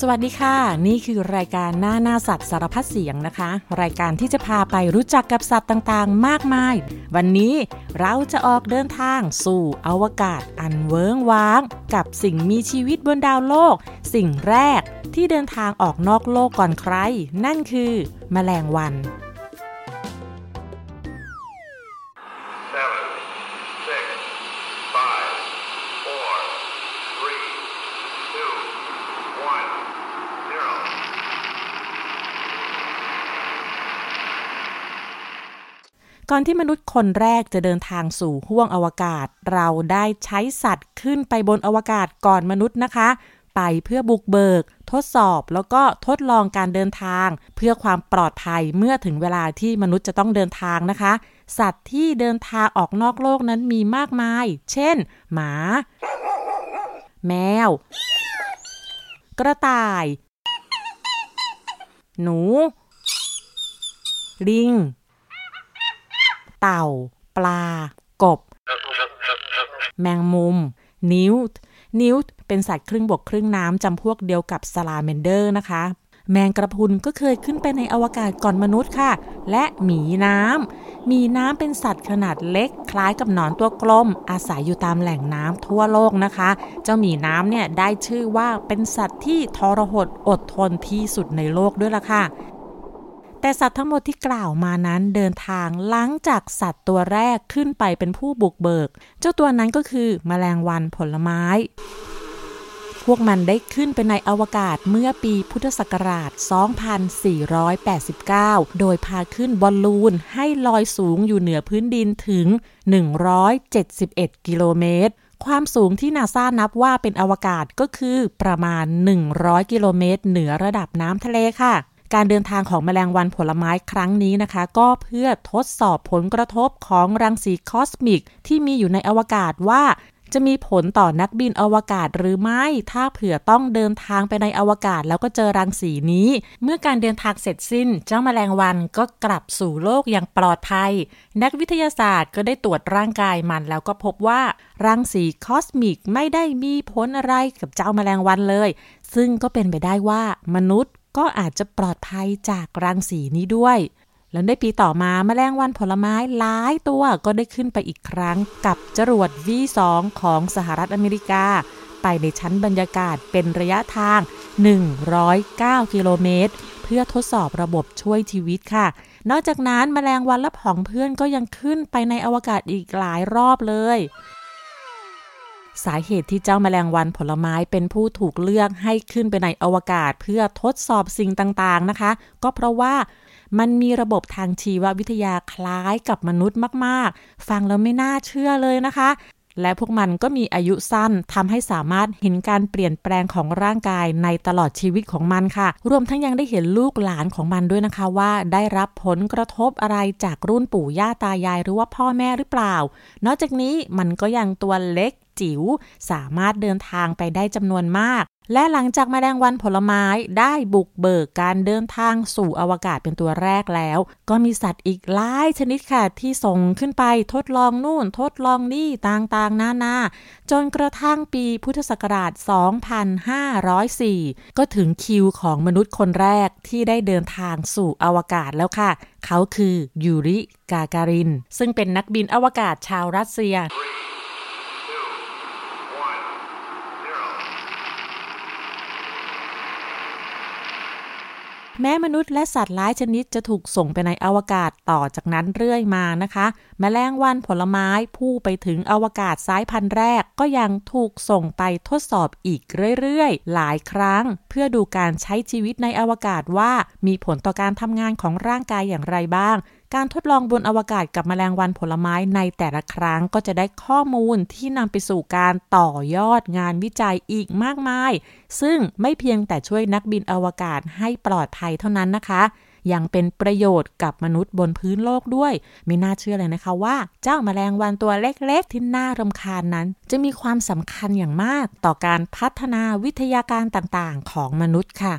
สวัสดีค่ะ นี่คือรายการหน้าหน้าสัตว์สารพัดเสียงนะคะ รายการที่จะพาไปรู้จักกับสัตว์ต่างๆ มากมาย วันนี้เราจะออกเดินทางสู่อวกาศอันเวิ้งว้าง กับสิ่งมีชีวิตบนดาวโลก สิ่งแรกที่เดินทางออกนอกโลกก่อนใคร นั่นคือ แมลงวัน อนที่มนุษย์คนแรกจะเดินทางสู่ห้วงอวกาศ เราได้ใช้สัตว์ขึ้นไปบนอวกาศก่อนมนุษย์นะคะ ไปเพื่อบุกเบิก ทดสอบแล้วก็ทดลองการเดินทาง เพื่อความปลอดภัยเมื่อถึงเวลาที่มนุษย์จะต้องเดินทางนะคะ สัตว์ที่เดินทางออกนอกโลกนั้นมีมากมาย เช่น หมา แมว กระต่าย หนู ลิง เต่า ปลา กบ แมงมุม นิ้ว นิ้ว เป็นสัตว์ครึ่งบกครึ่งน้ำจำพวกเดียวกับสลาเมนเดอร์นะคะ แมงกระพุนก็เคยขึ้นไปในอวกาศก่อนมนุษย์ค่ะ และหมีน้ำหมีน้ำเป็นสัตว์ขนาดเล็ก คล้ายกับหนอนตัวกลม อาศัยอยู่ตามแหล่งน้ำทั่วโลกนะคะ เจ้าหมีน้ำเนี่ยได้ชื่อว่าเป็นสัตว์ที่ทรหดอดทนที่สุดในโลกด้วยล่ะค่ะ แต่สัตว์ทั้งหมดที่กล่าวมานั้นเดินทางหลังจากสัตว์ตัวแรกขึ้นไปเป็นผู้บุกเบิก เจ้าตัวนั้นก็คือแมลงวันผลไม้ พวกมันได้ขึ้นไปในอวกาศเมื่อปีพุทธศักราช 2489 โดยพาขึ้นบอลลูนให้ลอยสูงอยู่เหนือพื้นดินถึง 171 กิโลเมตรความสูงที่นาซานับว่าเป็นอวกาศก็คือประมาณ 100 กิโลเมตร เหนือระดับน้ำทะเลค่ะ การเดินทางของแมลงวันผลไม้ครั้งนี้นะคะ ก็เพื่อทดสอบผลกระทบของรังสีคอสมิก ที่มีอยู่ในอวกาศว่าจะมีผลต่อนักบินอวกาศหรือไม่ ถ้าเผื่อต้องเดินทางไปในอวกาศแล้วก็เจอรังสีนี้ เมื่อการเดินทางเสร็จสิ้น เจ้าแมลงวันก็กลับสู่โลกอย่างปลอดภัย นักวิทยาศาสตร์ก็ได้ตรวจร่างกายมัน แล้วก็พบว่า รังสีคอสมิกไม่ได้มีผลอะไรกับเจ้าแมลงวันเลย ซึ่งก็เป็นไปได้ว่ามนุษย์ ก็อาจจะปลอดภัยจากรังสีนี้ด้วย แล้วในปีต่อมาแมลงวันผลไม้หลายตัวก็ได้ขึ้นไปอีกครั้งกับจรวด V2 ของสหรัฐอเมริกา ไปในชั้นบรรยากาศเป็นระยะทาง 109 กิโลเมตร เพื่อทดสอบระบบช่วยชีวิตค่ะ นอกจากนั้นแมลงวันและผองเพื่อนก็ยังขึ้นไปในอวกาศอีกหลายรอบเลย สาเหตุที่เจ้าแมลงวันผลไม้เป็นผู้ถูกเลือกให้ขึ้นไปในอวกาศ เพื่อทดสอบสิ่งต่างๆนะคะ ก็เพราะว่ามันมีระบบทางชีววิทยาคล้ายกับมนุษย์มากๆ ฟังแล้วไม่น่าเชื่อเลยนะคะ และพวกมันก็มีอายุสั้นทำให้สามารถเห็นการเปลี่ยนแปลงของร่างกายในตลอดชีวิตของมันค่ะ รวมทั้งยังได้เห็นลูกหลานของมันด้วยนะคะว่าได้รับผลกระทบอะไรจากรุ่นปู่ย่าตายายหรือว่าพ่อแม่หรือเปล่า นอกจากนี้มันก็ยังตัวเล็ก จิ๋วสามารถเดินทางไปได้จำนวนมาก และหลังจากแมลงวันผลไม้ได้บุกเบิกการเดินทางสู่อวกาศเป็นตัวแรกแล้ว ก็มีสัตว์อีกหลายชนิดค่ะที่ส่งขึ้นไปทดลองนู่น ทดลองนี่ต่างๆนานาจนกระทั่งปีพุทธศักราช 2504 ก็ถึงคิวของมนุษย์คนแรกที่ได้เดินทางสู่อวกาศแล้วค่ะ เขาคือยูริกาการิน ซึ่งเป็นนักบินอวกาศชาวรัสเซีย แม้มนุษย์และสัตว์หลายชนิดจะถูกส่งไปในอวกาศต่อจากนั้นเรื่อยมานะคะแมลงวันผลไม้ผู้ไปถึงอวกาศสายพันธุ์แรก ก็ยังถูกส่งไปทดสอบอีกเรื่อยๆ หลายครั้ง เพื่อดูการใช้ชีวิตในอวกาศว่า มีผลต่อการทำงานของร่างกายอย่างไรบ้าง การทดลองบนอวกาศกับแมลงวันผลไม้ในแต่ละครั้งก็จะได้ข้อมูลที่นำไปสู่การต่อยอดงานวิจัยอีกมากมาย ซึ่งไม่เพียงแต่ช่วยนักบินอวกาศให้ปลอดภัยเท่านั้นนะคะยังเป็นประโยชน์กับมนุษย์บนพื้นโลกด้วย ไม่น่าเชื่อเลยนะคะว่า เจ้าแมลงวันตัวเล็กๆ ที่น่ารำคาญนั้น จะมีความสำคัญอย่างมากต่อการพัฒนาวิทยาการต่างๆ ของมนุษย์ค่ะ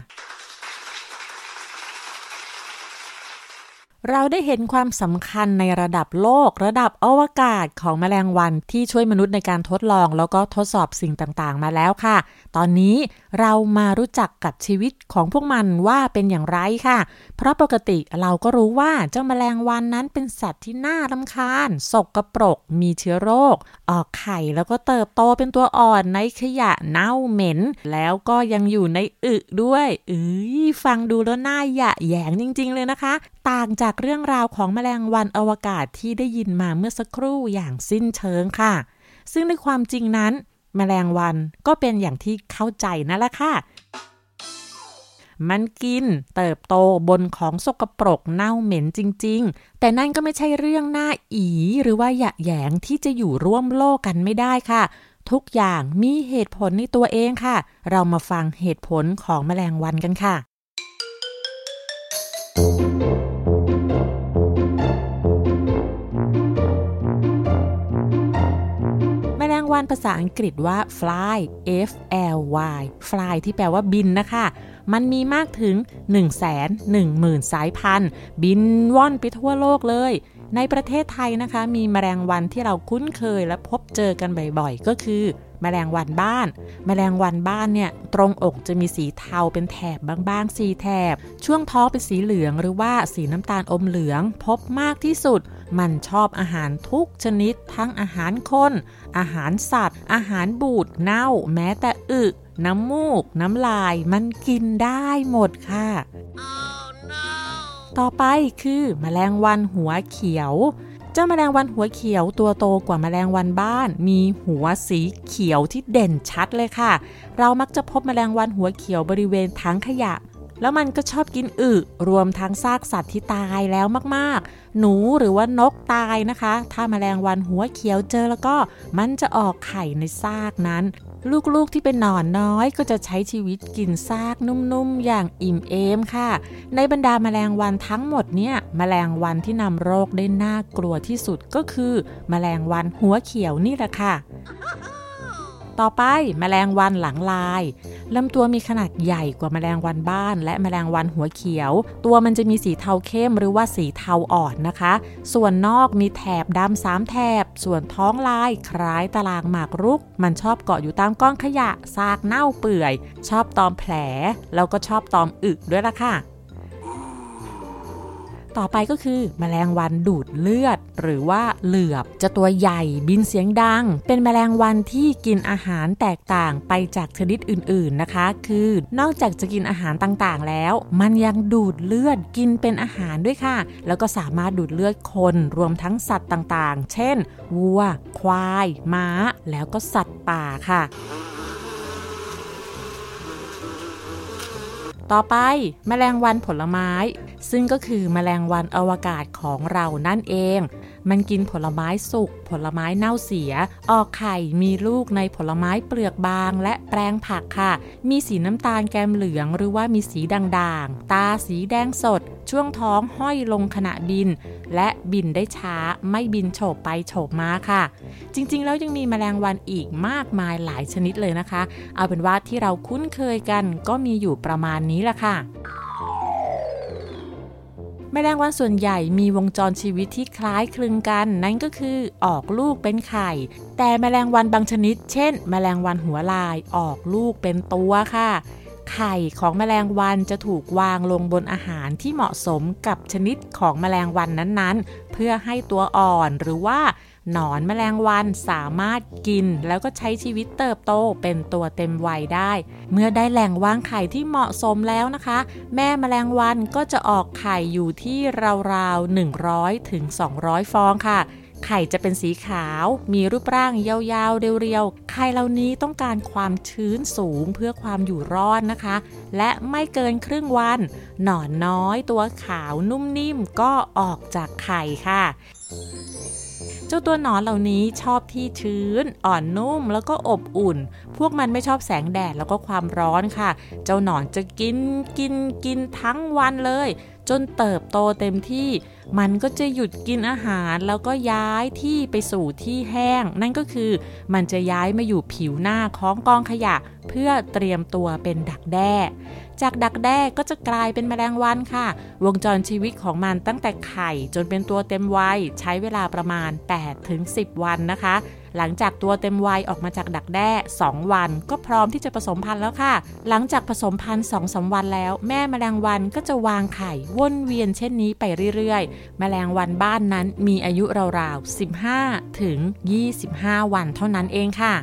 เราได้เห็นความสำคัญในระดับโลก ระดับอวกาศของแมลงวันที่ช่วยมนุษย์ในการทดลอง แล้วก็ทดสอบสิ่งต่างๆ มาแล้วค่ะ ตอนนี้เรามารู้จักกับชีวิตของพวกมันว่าเป็นอย่างไรค่ะ เพราะปกติเราก็รู้ว่าเจ้าแมลงวันนั้นเป็นสัตว์ที่น่ารำคาญสกกระปรก มีเชื้อโรค ออกไข่แล้วก็เติบโตเป็นตัวอ่อนในขยะเน่าเหม็น แล้วก็ยังอยู่ในอึด้วยเอ้ยฟังดูแล้วน่าหยะแยงจริง ๆ เลยนะคะ ต่างจากเรื่องราวของแมลงวันอวกาศที่ได้ยินมาเมื่อสักครู่อย่างสิ้นเชิงค่ะ ซึ่งในความจริงนั้น แมลงวันก็เป็นอย่างที่เข้าใจนั่นแหละค่ะ มันกินเติบโตบนของสกปรกเน่าเหม็นจริง ๆ แต่นั่นก็ไม่ใช่เรื่องน่าอีหรือว่าหยะแยงที่จะอยู่ร่วมโลกกันไม่ได้ค่ะทุกอย่างมีเหตุผลในตัวเองค่ะ เรามาฟังเหตุผลของแมลงวันกันค่ะ วันภาษาอังกฤษว่า fly f l y fly ที่แปลว่าบินนะคะ มันมีมากถึง 1 1 0 0 0 0สายพันธุ์ บินว่อนไปทั่วโลกเลย ในประเทศไทยนะคะ มีแมลงวันที่เราคุ้นเคยและพบเจอกันบ่อยๆ ก็คือ แมลงวันบ้าน แมลงวันบ้านเนี่ยตรงอกจะมีสีเทาเป็นแถบบางๆสีแถบ ช่วงท้องเป็นสีเหลืองหรือว่าสีน้ำตาลอมเหลือง พบมากที่สุด มันชอบอาหารทุกชนิด ทั้งอาหารคนอาหารสัตว์ อาหารบูดเน่า แม้แต่อึน้ำมูก น้ำลาย มันกินได้หมดค่ะ ต่อไปคือแมลงวันหัวเขียว เจ้าแมลงวันหัวเขียวตัวโตกว่าแมลงวันบ้าน มีหัวสีเขียวที่เด่นชัดเลยค่ะ เรามักจะพบแมลงวันหัวเขียวบริเวณทั้งขยะแล้วมันก็ชอบกินอึ รวมทั้งซากสัตว์ที่ตายแล้วมากๆ หนูหรือว่านกตายนะคะ ถ้าแมลงวันหัวเขียวเจอแล้วก็มันจะออกไข่ในซากนั้น ลูกๆที่เป็นหนอนน้อย ก็จะใช้ชีวิตกินซากนุ่มๆ อย่างอิ่มเอมค่ะ ในบรรดาแมลงวันทั้งหมดเนี่ยแมลงวันที่นำโรคได้น่ากลัวที่สุดก็คือแมลงวันหัวเขียวนี่แหละค่ะ ต่อไปแมลงวันหลังลายลำตัวมีขนาดใหญ่กว่าแมลงวันบ้าน และแมลงวันหัวเขียว ตัวมันจะมีสีเทาเข้มหรือว่าสีเทาอ่อนนะคะ ส่วนนอกมีแถบดำสามแถบ ส่วนท้องลายคล้ายตารางหมากรุก มันชอบเกาะอยู่ตามก้อนขยะซากเน่าเปื่อย ชอบตอมแผล แล้วก็ชอบตอมอึด้วยล่ะค่ะ ต่อไปก็คือแมลงวันดูดเลือด หรือว่าเหลือบจะตัวใหญ่บินเสียงดัง เป็นแมลงวันที่กินอาหารแตกต่างไปจากชนิดอื่นๆนะคะ คือนอกจากจะกินอาหารต่างๆแล้ว มันยังดูดเลือดกินเป็นอาหารด้วยค่ะ แล้วก็สามารถดูดเลือดคนรวมทั้งสัตว์ต่างๆ เช่น วัว ควาย ม้า แล้วก็สัตว์ป่าค่ะต่อไปแมลงวันผลไม้ ซึ่งก็คือแมลงวันอวกาศของเรานั่นเอง มันกินผลไม้สุก ผลไม้เน่าเสีย ออกไข่มีลูกในผลไม้เปลือกบางและแปลงผักค่ะ มีสีน้ำตาลแกมเหลืองหรือว่ามีสีด่างๆ ตาสีแดงสด ช่วงท้องห้อยลงขณะบิน และบินได้ช้าไม่บินโฉบไปโฉบมาค่ะ จริงๆ แล้วยังมีแมลงวันอีกมากมายหลายชนิดเลยนะคะ เอาเป็นว่าที่เราคุ้นเคยกันก็มีอยู่ประมาณนี้แหละค่ะ แมลงวันส่วนใหญ่มีวงจรชีวิตที่คล้ายคลึงกัน นั่นก็คือออกลูกเป็นไข่ แต่แมลงวันบางชนิด เช่น แมลงวันหัวลายออกลูกเป็นตัวค่ะ ไข่ของแมลงวันจะถูกวางลงบนอาหารที่เหมาะสมกับชนิดของแมลงวันนั้นๆ เพื่อให้ตัวอ่อนหรือว่า หนอนแมลงวันสามารถกิน แล้วก็ใช้ชีวิตเติบโตเป็นตัวเต็มวัยได้ เมื่อได้แหล่งวางไข่ที่เหมาะสมแล้วนะคะ แม่แมลงวันก็จะออกไข่อยู่ที่ราวๆ100ถึง200 ฟองค่ะไข่จะเป็นสีขาว มีรูปร่างยาวๆ เรียวๆ ไข่เหล่านี้ต้องการความชื้นสูงเพื่อความอยู่รอดนะคะ และไม่เกินครึ่งวัน หนอนน้อยตัวขาวนุ่มนิ่มก็ออกจากไข่ค่ะ เจ้าตัวหนอนเหล่านี้ชอบที่ชื้น อ่อนนุ่มแล้วก็อบอุ่น พวกมันไม่ชอบแสงแดดแล้วก็ความร้อนค่ะ เจ้าหนอนจะกินกินกินทั้งวันเลย จนเติบโตเต็มที่ มันก็จะหยุดกินอาหารแล้วก็ย้ายที่ไปสู่ที่แห้ง นั่นก็คือมันจะย้ายมาอยู่ผิวหน้าของกองขยะ เพื่อเตรียมตัวเป็นดักแด้ จากดักแด้ก็จะกลายเป็นแมลงวันค่ะ วงจรชีวิตของมันตั้งแต่ไข่จนเป็นตัวเต็มวัยใช้เวลาประมาณ 8-10 วันนะคะ หลังจากตัวเต็มวัยออกมาจากดักแด้ 2 วัน ก็พร้อมที่จะผสมพันธุ์แล้วค่ะ หลังจากผสมพันธุ์2อสวันแล้ว แม่แมลงวันก็จะวางไข่วนเวียนเช่นนี้ไปเรื่อยๆ แมลงวันบ้านนั้นมีอายุราวๆ 15 ถึง 25 วันเท่านั้นเองค่ะ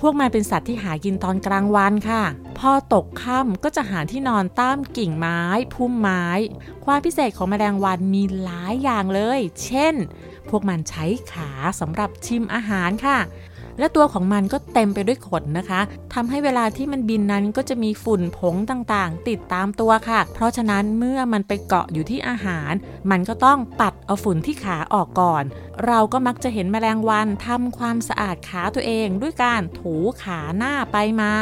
พวกมันเป็นสัตว์ที่หากินตอนกลางวันค่ะ พอตกค่ำก็จะหาที่นอนตามกิ่งไม้ พุ่มไม้ ความพิเศษของแมลงวันมีหลายอย่างเลย เช่น พวกมันใช้ขาสำหรับชิมอาหารค่ะและตัวของมันก็เต็มไปด้วยขนนะคะทำให้เวลาที่มันบินนั้นก็จะมีฝุ่นผงต่างๆ ติดตามตัวค่ะ เพราะฉะนั้นเมื่อมันไปเกาะอยู่ที่อาหาร มันก็ต้องปัดเอาฝุ่นที่ขาออกก่อน เราก็มักจะเห็นแมลงวันทำความสะอาดขาตัวเอง ด้วยการถูขาหน้าไปมา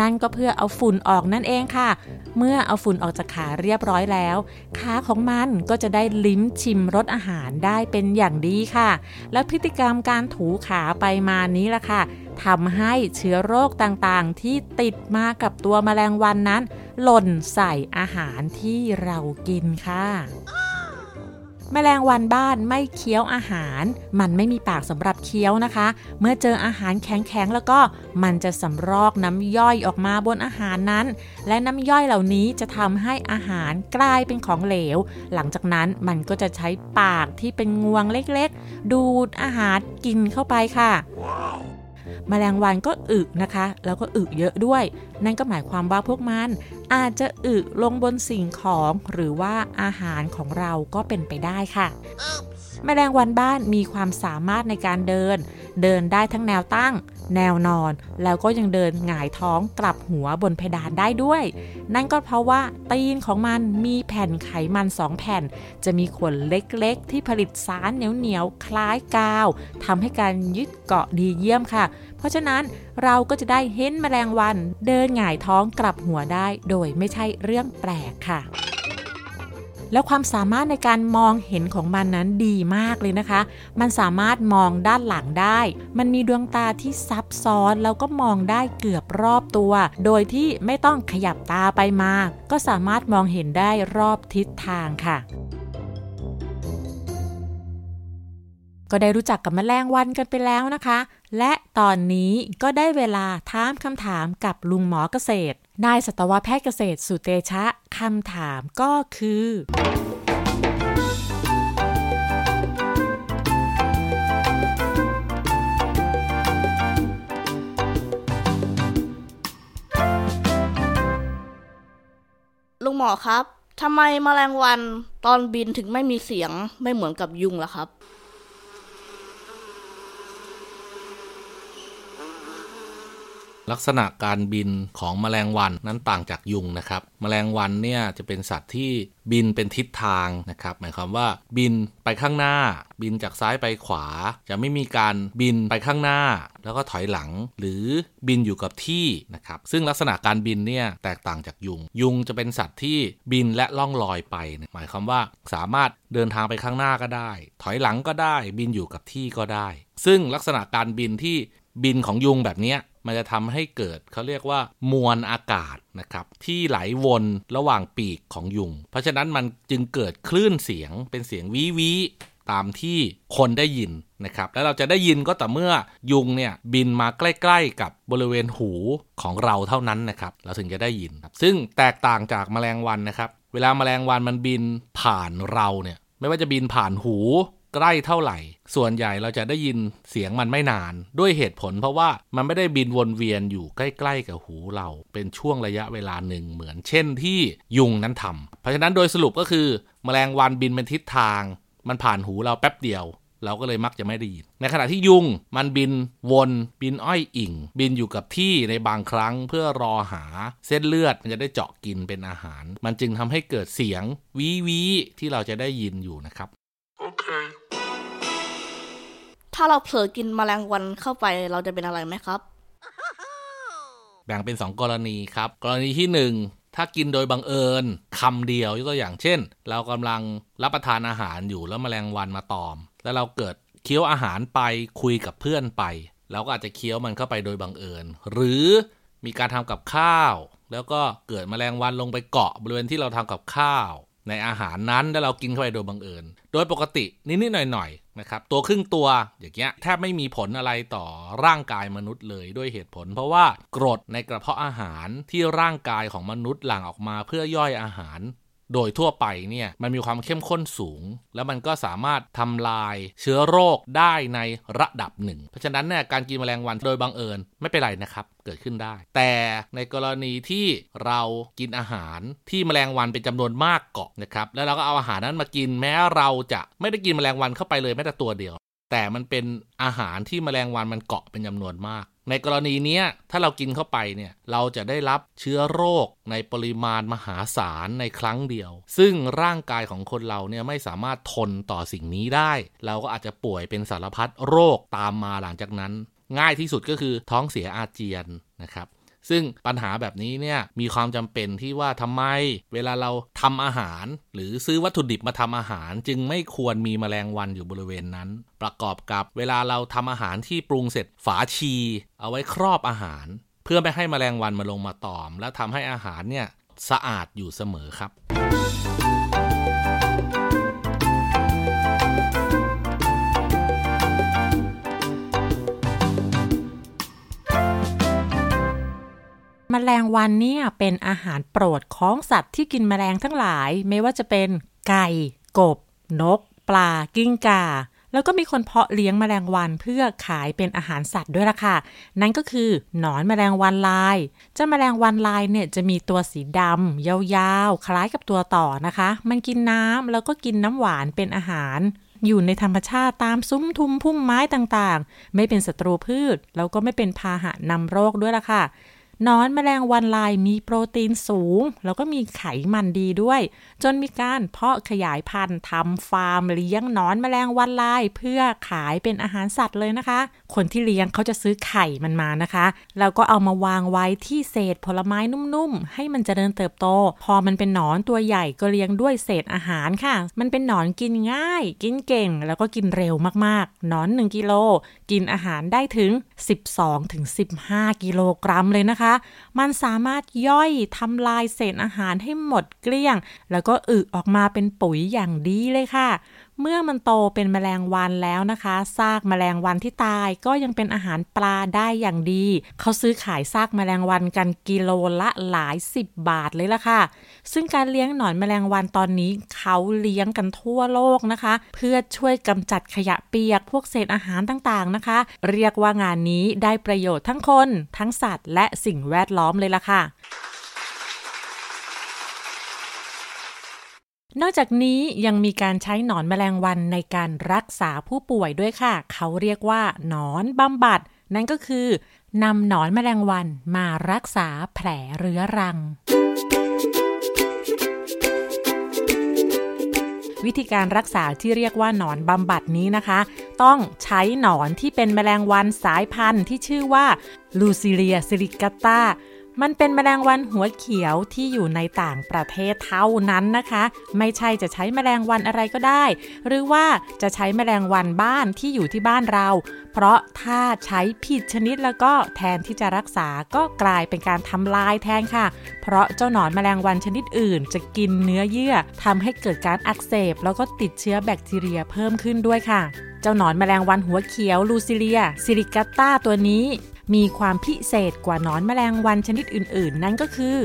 นั่นก็เพื่อเอาฝุ่นออกนั่นเองค่ะ เมื่อเอาฝุ่นออกจากขาเรียบร้อยแล้ว ขาของมันก็จะได้ลิ้มชิมรสอาหารได้เป็นอย่างดีค่ะ และพฤติกรรมการถูขาไปมานี้ล่ะค่ะทำให้เชื้อโรคต่างๆ ที่ติดมากับตัวแมลงวันนั้น หล่นใส่อาหารที่เรากินค่ะ แมลงวันบ้านไม่เคี้ยวอาหาร มันไม่มีปากสำหรับเคี้ยวนะคะ เมื่อเจออาหารแข็งๆแล้วก็มันจะสำรอกน้ำย่อยออกมาบนอาหารนั้น และน้ำย่อยเหล่านี้จะทำให้อาหารกลายเป็นของเหลว หลังจากนั้นมันก็จะใช้ปากที่เป็นงวงเล็กๆ ดูดอาหารกินเข้าไปค่ะ แมลงวันก็อึนะคะ แล้วก็อึเยอะด้วย นั่นก็หมายความว่าพวกมัน อาจจะอึลงบนสิ่งของหรือว่าอาหารของเราก็เป็นไปได้ค่ะ แมลงวันบ้านมีความสามารถในการเดิน เดินได้ทั้งแนวตั้ง แนวนอน แล้วก็ยังเดินหงายท้องกลับหัวบนเพดานได้ด้วย นั่นก็เพราะว่าตีนของมันมีแผ่นไขมันสองแผ่น จะมีขนเล็กๆ ที่ผลิตสารเหนียวๆ คล้ายกาวทำให้การยึดเกาะดีเยี่ยมค่ะ เพราะฉะนั้นเราก็จะได้เห็นแมลงวัน เดินหงายท้องกลับหัวได้ โดยไม่ใช่เรื่องแปลกค่ะ แล้วความสามารถในการมองเห็นของมันนั้นดีมากเลยนะคะ มันสามารถมองด้านหลังได้ มันมีดวงตาที่ซับซ้อนแล้วก็มองได้เกือบรอบตัว โดยที่ไม่ต้องขยับตาไปมา ก็สามารถมองเห็นได้รอบทิศทางค่ะก็ได้รู้จักกับแมลงวันกันไปแล้วนะคะ และตอนนี้ก็ได้เวลาถามคำถามกับลุงหมอเกษตร นายสัตวแพทย์เกษตรสุเตชะคำถามก็คือ ลุงหมอครับทำไมแมลงวันตอนบินถึงไม่มีเสียงไม่เหมือนกับยุงล่ะครับ ลักษณะการบินของแมลงวันนั้นต่างจากยุงนะครับแมลงวันเนี่ยจะเป็นสัตว์ที่บินเป็นทิศทางนะครับ หมายความว่าบินไปข้างหน้า บินจากซ้ายไปขวา จะไม่มีการบินไปข้างหน้า แล้วก็ถอยหลังหรือบินอยู่กับที่นะครับ ซึ่งลักษณะการบินเนี่ยแตกต่างจากยุง ยุงจะเป็นสัตว์ที่บินและล่องลอยไป หมายความว่าสามารถเดินทางไปข้างหน้าก็ได้ ถอยหลังก็ได้ บินอยู่กับที่ก็ได้ ซึ่งลักษณะการบินที่ บินของยุงแบบนี้มันจะทำให้เกิดเขาเรียกว่ามวลอากาศนะครับที่ไหลวนระหว่างปีกของยุง เพราะฉะนั้นมันจึงเกิดคลื่นเสียงเป็นเสียงวิวิตามที่คนได้ยินนะครับแล้วเราจะได้ยินก็แต่เมื่อยุงเนี่ยบินมาใกล้ ๆ กับบริเวณหูของเราเท่านั้นนะครับเราถึงจะได้ยินครับซึ่งแตกต่างจากแมลงวันนะครับ เวลาแมลงวันมันบินผ่านเราเนี่ยไม่ว่าจะบินผ่านหู ใกล้เท่าไหร่ ส่วนใหญ่เราจะได้ยินเสียงมันไม่นาน ด้วยเหตุผลเพราะว่ามันไม่ได้บินวนเวียนอยู่ใกล้ๆกับหูเรา เป็นช่วงระยะเวลาหนึ่งเหมือนเช่นที่ยุงนั้นทำเพราะฉะนั้นโดยสรุปก็คือแมลงวันบินเป็นทิศทาง มันผ่านหูเราแป๊บเดียวเราก็เลยมักจะไม่ได้ยิน ในขณะที่ยุงมันบินวนบินอ้อยอิงบินอยู่กับที่ในบางครั้งเพื่อรอหาเส้นเลือดมันจะได้เจาะกินเป็นอาหาร มันจึงทำให้เกิดเสียงวีวีที่เราจะได้ยินอยู่นะครับ ถ้าเราเผลอกินแมลงวันเข้าไปเราจะเป็นอะไรไหมครับ แบ่งเป็น 2 กรณีครับ กรณีที่ 1 ถ้ากินโดยบังเอิญคำเดียวยกตัวอย่างเช่น เรากำลังรับประทานอาหารอยู่แล้วแมลงวันมาตอม แล้วเราเกิดเคี้ยวอาหารไปคุยกับเพื่อนไปเราก็อาจจะเคี้ยวมันเข้าไปโดยบังเอิญ หรือมีการทำกับข้าว แล้วก็เกิดแมลงวันลงไปเกาะบริเวณที่เราทำกับข้าว ในอาหารนั้นแล้วเรากินเข้าไปโดยบังเอิญ โดยปกตินิดๆหน่อยๆนะครับตัวครึ่งตัวอย่างเงี้ยแทบไม่มีผลอะไรต่อร่างกายมนุษย์เลยด้วยเหตุผล เพราะว่ากรดในกระเพาะอาหารที่ร่างกายของมนุษย์หลั่งออกมาเพื่อย่อยอาหาร โดยทั่วไปเนี่ยมันมีความเข้มข้นสูง แล้วมันก็สามารถทำลายเชื้อโรคได้ในระดับหนึ่ง เพราะฉะนั้นเนี่ยการกินแมลงวันโดยบังเอิญไม่เป็นไรนะครับ เกิดขึ้นได้ แต่ในกรณีที่เรากินอาหารที่แมลงวันเป็นจำนวนมากเกาะนะครับแล้วเราก็เอาอาหารนั้นมากินแม้เราจะไม่ได้กินแมลงวันเข้าไปเลยแม้แต่ตัวเดียว แต่มันเป็นอาหารที่แมลงวันมันเกาะเป็นจำนวนมาก ในกรณีนี้ถ้าเรากินเข้าไปเนี่ยเราจะได้รับเชื้อโรคในปริมาณมหาศาลในครั้งเดียว ซึ่งร่างกายของคนเราเนี่ยไม่สามารถทนต่อสิ่งนี้ได้ เราก็อาจจะป่วยเป็นสารพัดโรคตามมาหลังจากนั้น ง่ายที่สุดก็คือท้องเสียอาเจียนนะครับ ซึ่งปัญหาแบบนี้เนี่ยมีความจำเป็นที่ว่าทำไม เวลาเราทำอาหาร หรือซื้อวัตถุดิบมาทำอาหาร จึงไม่ควรมีแมลงวันอยู่บริเวณนั้น ประกอบกับเวลาเราทำอาหารที่ปรุงเสร็จฝาชี เอาไว้ครอบอาหาร เพื่อไม่ให้แมลงวันมาลงมาตอม และทำให้อาหารเนี่ยสะอาดอยู่เสมอครับ มแมลงวันเนี่ยเป็นอาหารโปรดของสัตว์ที่กินแมลงทั้งหลาย ไม่ว่าจะเป็นไก่ กบ นก ปลา กิ้งก่า แล้วก็มีคนเพาะเลี้ยงแมลงวันเพื่อขายเป็นอาหารสัตว์ด้วยล่ะค่ะ นั่นก็คือหนอนแมลงวันลาย เจ้าแมลงวันลายเนี่ยจะมีตัวสีดำยาวๆ คล้ายกับตัวต่อนะคะ มันกินน้ำแล้วก็กินน้ำหวานเป็นอาหารอยู่ในธรรมชาติตามซุ้มทุมพุ่มไม้ต่างๆ ไม่เป็นศัตรูพืช แล้วก็ไม่เป็นพาหะนำโรคด้วยล่ะค่ะ นอนแมลงวันลายมีโปรตีนสูง แล้วก็มีไขมันดีด้วย จนมีการเพาะขยายพันธุ์ทำฟาร์มเลี้ยงนอนแมลงวันลาย เพื่อขายเป็นอาหารสัตว์เลยนะคะ คนที่เลี้ยงเขาจะซื้อไข่มันมานะคะ แล้วก็เอามาวางไว้ที่เศษผลไม้นุ่มๆ ให้มันจเจริญเติบโต พอมันเป็นหนอนตัวใหญ่ก็เลี้ยงด้วยเศษอาหารค่ะ มันเป็นหนอนกินง่าย กินเก่ง แล้วก็กินเร็วมากๆ หนอน 1 กิโล กินอาหารได้ถึง 12-15 กิโลกรัมเลยนะคะมันสามารถย่อยทำลายเศษอาหารให้หมดเกลี้ยง แล้วก็อึออกมาเป็นปุ๋ยอย่างดีเลยค่ะ เมื่อมันโตเป็นแมลงวันแล้วนะคะซากแมลงวันที่ตายก็ยังเป็นอาหารปลาได้อย่างดี เขาซื้อขายซากแมลงวันกันกิโลละหลายสิบบาทเลยล่ะค่ะ ซึ่งการเลี้ยงหนอนแมลงวันตอนนี้เขาเลี้ยงกันทั่วโลกนะคะ เพื่อช่วยกำจัดขยะเปียกพวกเศษอาหารต่างๆนะคะ เรียกว่างานนี้ได้ประโยชน์ทั้งคน ทั้งสัตว์ และสิ่งแวดล้อมเลยล่ะค่ะ นอกจากนี้ยังมีการใช้หนอนแมลงวันในการรักษาผู้ป่วยด้วยค่ะ เขาเรียกว่าหนอนบำบัด นั่นก็คือนำหนอนแมลงวันมารักษาแผลเรื้อรัง วิธีการรักษาที่เรียกว่าหนอนบำบัดนี้นะคะ ต้องใช้หนอนที่เป็นแมลงวันสายพันธุ์ที่ชื่อว่าลูซิเลียซิลิกาตา มันเป็นแมลงวันหัวเขียวที่อยู่ในต่างประเทศเท่านั้นนะคะ ไม่ใช่จะใช้แมลงวันอะไรก็ได้ หรือว่าจะใช้แมลงวันบ้านที่อยู่ที่บ้านเรา เพราะถ้าใช้ผิดชนิดแล้วก็แทนที่จะรักษาก็กลายเป็นการทำลายแทนค่ะ เพราะเจ้าหนอนแมลงวันชนิดอื่น จะกินเนื้อเยื่อทำให้เกิดการอักเสบ แล้วก็ติดเชื้อแบคทีเรียเพิ่มขึ้นด้วยค่ะ เจ้าหนอนแมลงวันหัวเขียวลูซิเลียซิลิกาตาตัวนี้ มีความพิเศษกว่านอนแมลงวันชนิดอื่น ๆ นั่นก็คือ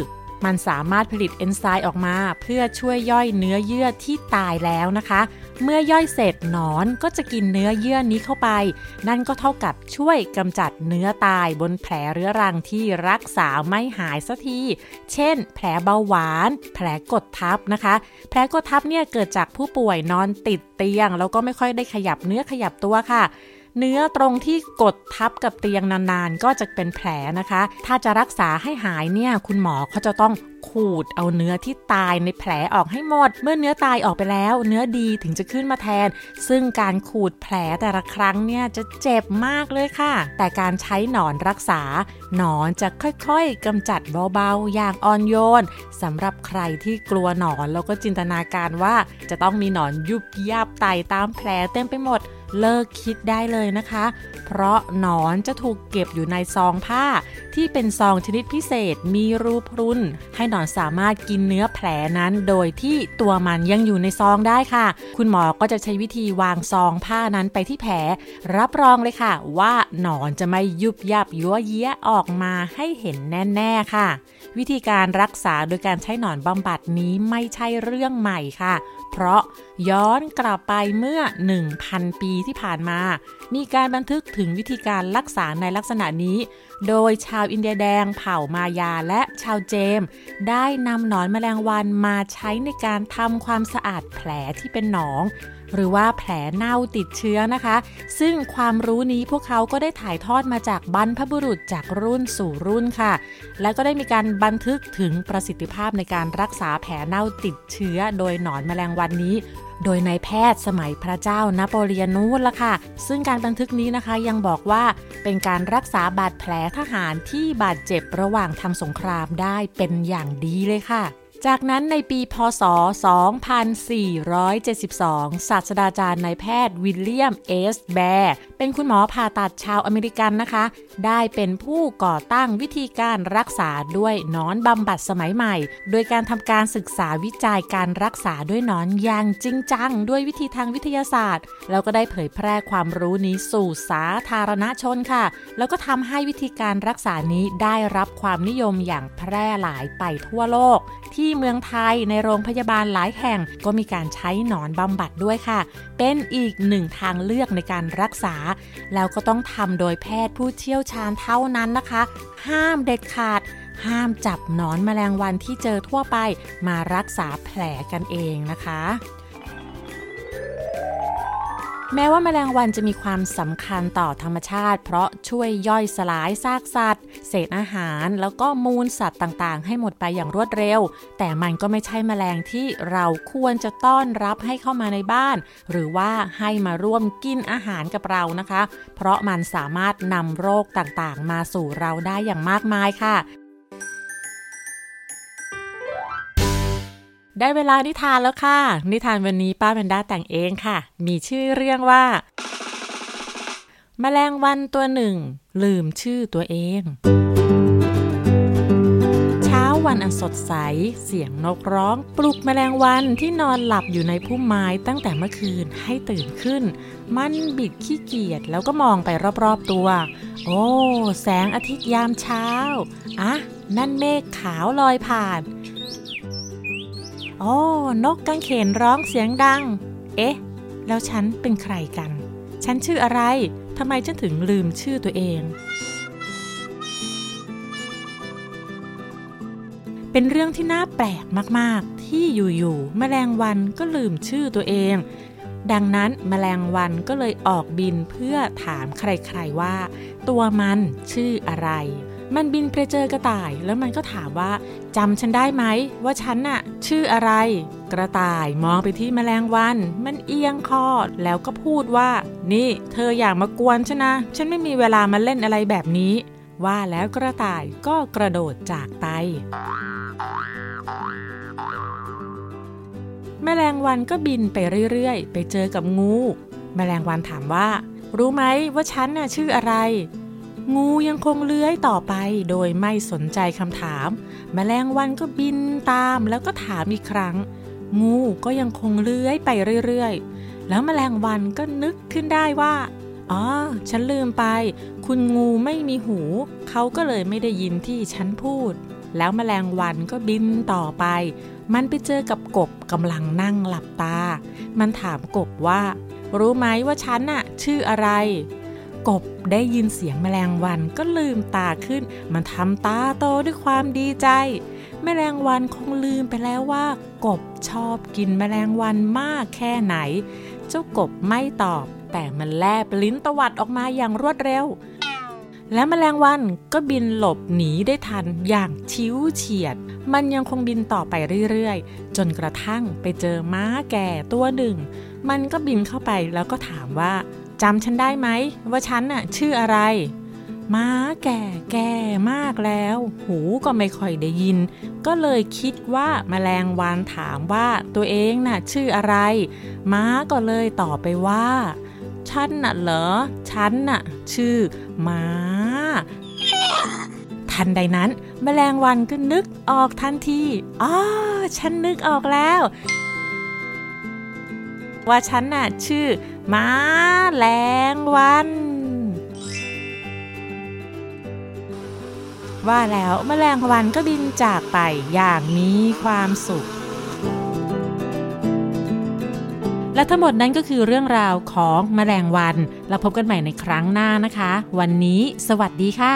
มันสามารถผลิตเอนไซม์ออกมา เพื่อช่วยย่อยเนื้อเยื่อที่ตายแล้วนะคะ เมื่อย่อยเสร็จหนอนก็จะกินเนื้อเยื่อนี้เข้าไป นั่นก็เท่ากับช่วยกำจัดเนื้อตายบนแผลเรื้อรังที่รักษาไม่หายสักที เช่น แผลเบาหวาน แผลกดทับนะคะ แผลกดทับเนี่ยเกิดจากผู้ป่วยนอนติดเตียง แล้วก็ไม่ค่อยได้ขยับเนื้อขยับตัวค่ะ เนื้อตรงที่กดทับกับเตียงนานๆ ก็จะเป็นแผลนะคะ ถ้าจะรักษาให้หายเนี่ย คุณหมอเขาจะต้องขูดเอาเนื้อที่ตายในแผลออกให้หมด เมื่อเนื้อตายออกไปแล้ว เนื้อดีถึงจะขึ้นมาแทน ซึ่งการขูดแผลแต่ละครั้งเนี่ยจะเจ็บมากเลยค่ะ แต่การใช้หนอนรักษา หนอนจะค่อยๆกำจัดเบาๆ อย่างอ่อนโยนสำหรับใครที่กลัวหนอนแล้วก็จินตนาการว่าจะต้องมีหนอนยุบยับไตตามแผลเต็มไปหมด เลิกคิดได้เลยนะคะ เพราะหนอนจะถูกเก็บอยู่ในซองผ้า ที่เป็นซองชนิดพิเศษมีรูพรุน ให้หนอนสามารถกินเนื้อแผลนั้น โดยที่ตัวมันยังอยู่ในซองได้ค่ะ คุณหมอก็จะใช้วิธีวางซองผ้านั้นไปที่แผล รับรองเลยค่ะ ว่าหนอนจะไม่ยุบยับยัวเยี้ยออกมาให้เห็นแน่ๆค่ะ วิธีการรักษาโดยการใช้หนอนบำบัดนี้ไม่ใช่เรื่องใหม่ค่ะ เพราะย้อนกลับไปเมื่อ 1,000 ปีที่ผ่านมา มีการบันทึกถึงวิธีการรักษาในลักษณะนี้ โดยชาวอินเดียแดงเผ่ามายาและชาวเจม ได้นำหนอนแมลงวันมาใช้ในการทำความสะอาดแผลที่เป็นหนอง หรือว่าแผลเน่าติดเชื้อนะคะ ซึ่งความรู้นี้พวกเขาก็ได้ถ่ายทอดมาจากบรรพบุรุษจากรุ่นสู่รุ่นค่ะ และก็ได้มีการบันทึกถึงประสิทธิภาพในการรักษาแผลเน่าติดเชื้อ โดยหนอนแมลงวันนี้ โดยนายแพทย์สมัยพระเจ้านโปเลียนโน่นละค่ะ ซึ่งการบันทึกนี้นะคะยังบอกว่าเป็นการรักษาบาดแผลทหารที่บาดเจ็บระหว่างทำสงครามได้เป็นอย่างดีเลยค่ะ จากนั้นในปีพศ 2472 ศาสตราจารย์นายแพทย์วิลเลียมเอสแบร์เป็นคุณหมอผ่าตัดชาวอเมริกันนะคะ ได้เป็นผู้ก่อตั้งวิธีการรักษาด้วยนอนบำบัดสมัยใหม่ โดยการทำการศึกษาวิจัยการรักษาด้วยนอนอย่างจริงจัง ด้วยวิธีทางวิทยาศาสตร์ แล้วก็ได้เผยแพร่ความรู้นี้สู่สาธารณชนค่ะ แล้วก็ทำให้วิธีการรักษานี้ได้รับความนิยมอย่างแพร่หลายไปทั่วโลก ที่เมืองไทยในโรงพยาบาลหลายแห่งก็มีการใช้หนอนบำบัดด้วยค่ะ เป็นอีกหนึ่งทางเลือกในการรักษาแล้วก็ต้องทำโดยแพทย์ผู้เชี่ยวชาญเท่านั้นนะคะ ห้ามเด็ดขาด ห้ามจับหนอนแมลงวันที่เจอทั่วไป มารักษาแผลกันเองนะคะ แม้ว่าแมลงวันจะมีความสำคัญต่อธรรมชาติ เพราะช่วยย่อยสลายซากสัตว์ เศษอาหาร แล้วก็มูลสัตว์ต่างๆ ให้หมดไปอย่างรวดเร็ว แต่มันก็ไม่ใช่แมลงที่เราควรจะต้อนรับให้เข้ามาในบ้าน หรือว่าให้มาร่วมกินอาหารกับเรานะคะ เพราะมันสามารถนำโรคต่างๆ มาสู่เราได้อย่างมากมายค่ะ ได้เวลานิทานแล้วค่ะ นิทานวันนี้ป้าแพนด้าแต่งเองค่ะ มีชื่อเรื่องว่า แมลงวันตัวหนึ่ง ลืมชื่อตัวเอง เช้าวันอันสดใส เสียงนกร้อง ปลุกแมลงวันที่นอนหลับอยู่ในพุ่มไม้ตั้งแต่เมื่อคืนให้ตื่นขึ้น มันบิดขี้เกียจแล้วก็มองไปรอบๆตัว โอ้ แสงอาทิตย์ยามเช้า อะ นั่นเมฆขาวลอยผ่าน โอ้ นกกังเขนร้องเสียงดัง เอ๊ะ แล้วฉันเป็นใครกัน ฉันชื่ออะไร ทำไมฉันถึงลืมชื่อตัวเอง เป็นเรื่องที่น่าแปลกมาก ๆ ที่อยู่ๆ แมลงวันก็ลืมชื่อตัวเอง ดังนั้นแมลงวันก็เลยออกบินเพื่อถามใครๆว่า ตัวมันชื่ออะไร มันบินไปเจอกระต่าย แล้วมันก็ถามว่าจำฉันได้ไหม ว่าฉันน่ะ ชื่ออะไร กระต่ายมองไปที่แมลงวัน มันเอียงคอแล้วก็พูดว่า นี่ เธออยากมากวนฉันนะ ฉันไม่มีเวลามาเล่นอะไรแบบนี้ ว่าแล้วกระต่ายก็กระโดดจากไปแมลงวันก็บินไปเรื่อยๆ ไปเจอกับงู แมลงวันถามว่า รู้ไหมว่าฉันน่ะชื่ออะไร งูยังคงเลื้อยต่อไปโดยไม่สนใจคำถามแมลงวันก็บินตามแล้วก็ถามอีกครั้ง งูก็ยังคงเลื้อยไปเรื่อยๆ แล้วแมลงวันก็นึกขึ้นได้ว่า อ๋อ ฉันลืมไป คุณงูไม่มีหู เขาก็เลยไม่ได้ยินที่ฉันพูด แล้วแมลงวันก็บินต่อไป มันไปเจอกับกบกำลังนั่งหลับตา มันถามกบว่า รู้ไหมว่าฉันน่ะ ชื่ออะไร กบได้ยินเสียงแมลงวันก็ลืมตาขึ้น มันทำตาโตด้วยความดีใจ แมลงวันคงลืมไปแล้วว่า กบชอบกินแมลงวันมากแค่ไหน เจ้ากบไม่ตอบ แต่มันแลบลิ้นตวัดออกมาอย่างรวดเร็ว และแมลงวันก็บินหลบหนีได้ทันอย่างชิวเฉียด มันยังคงบินต่อไปเรื่อยๆ จนกระทั่งไปเจอม้าแก่ตัวหนึ่ง มันก็บินเข้าไปแล้วก็ถามว่า จำฉันได้ไหมว่าฉันน่ะชื่ออะไร ม้าแก่แก่มากแล้ว หูก็ไม่ค่อยได้ยิน ก็เลยคิดว่าแมลงวันถามว่าตัวเองน่ะชื่ออะไร ม้าก็เลยตอบไปว่า ฉันน่ะเหรอ ฉันน่ะชื่อม้าทันใดนั้นแมลงวันก็นึกออกทันทีอ๋อฉันนึกออกแล้ว ว่าฉันน่ะชื่อม้าแลงวัน ว่าแล้วแมลงวันก็บินจากไปอย่างมีความสุข และทั้งหมดนั้นก็คือเรื่องราวของแมลงวัน เราพบกันใหม่ในครั้งหน้านะคะ วันนี้สวัสดีค่ะ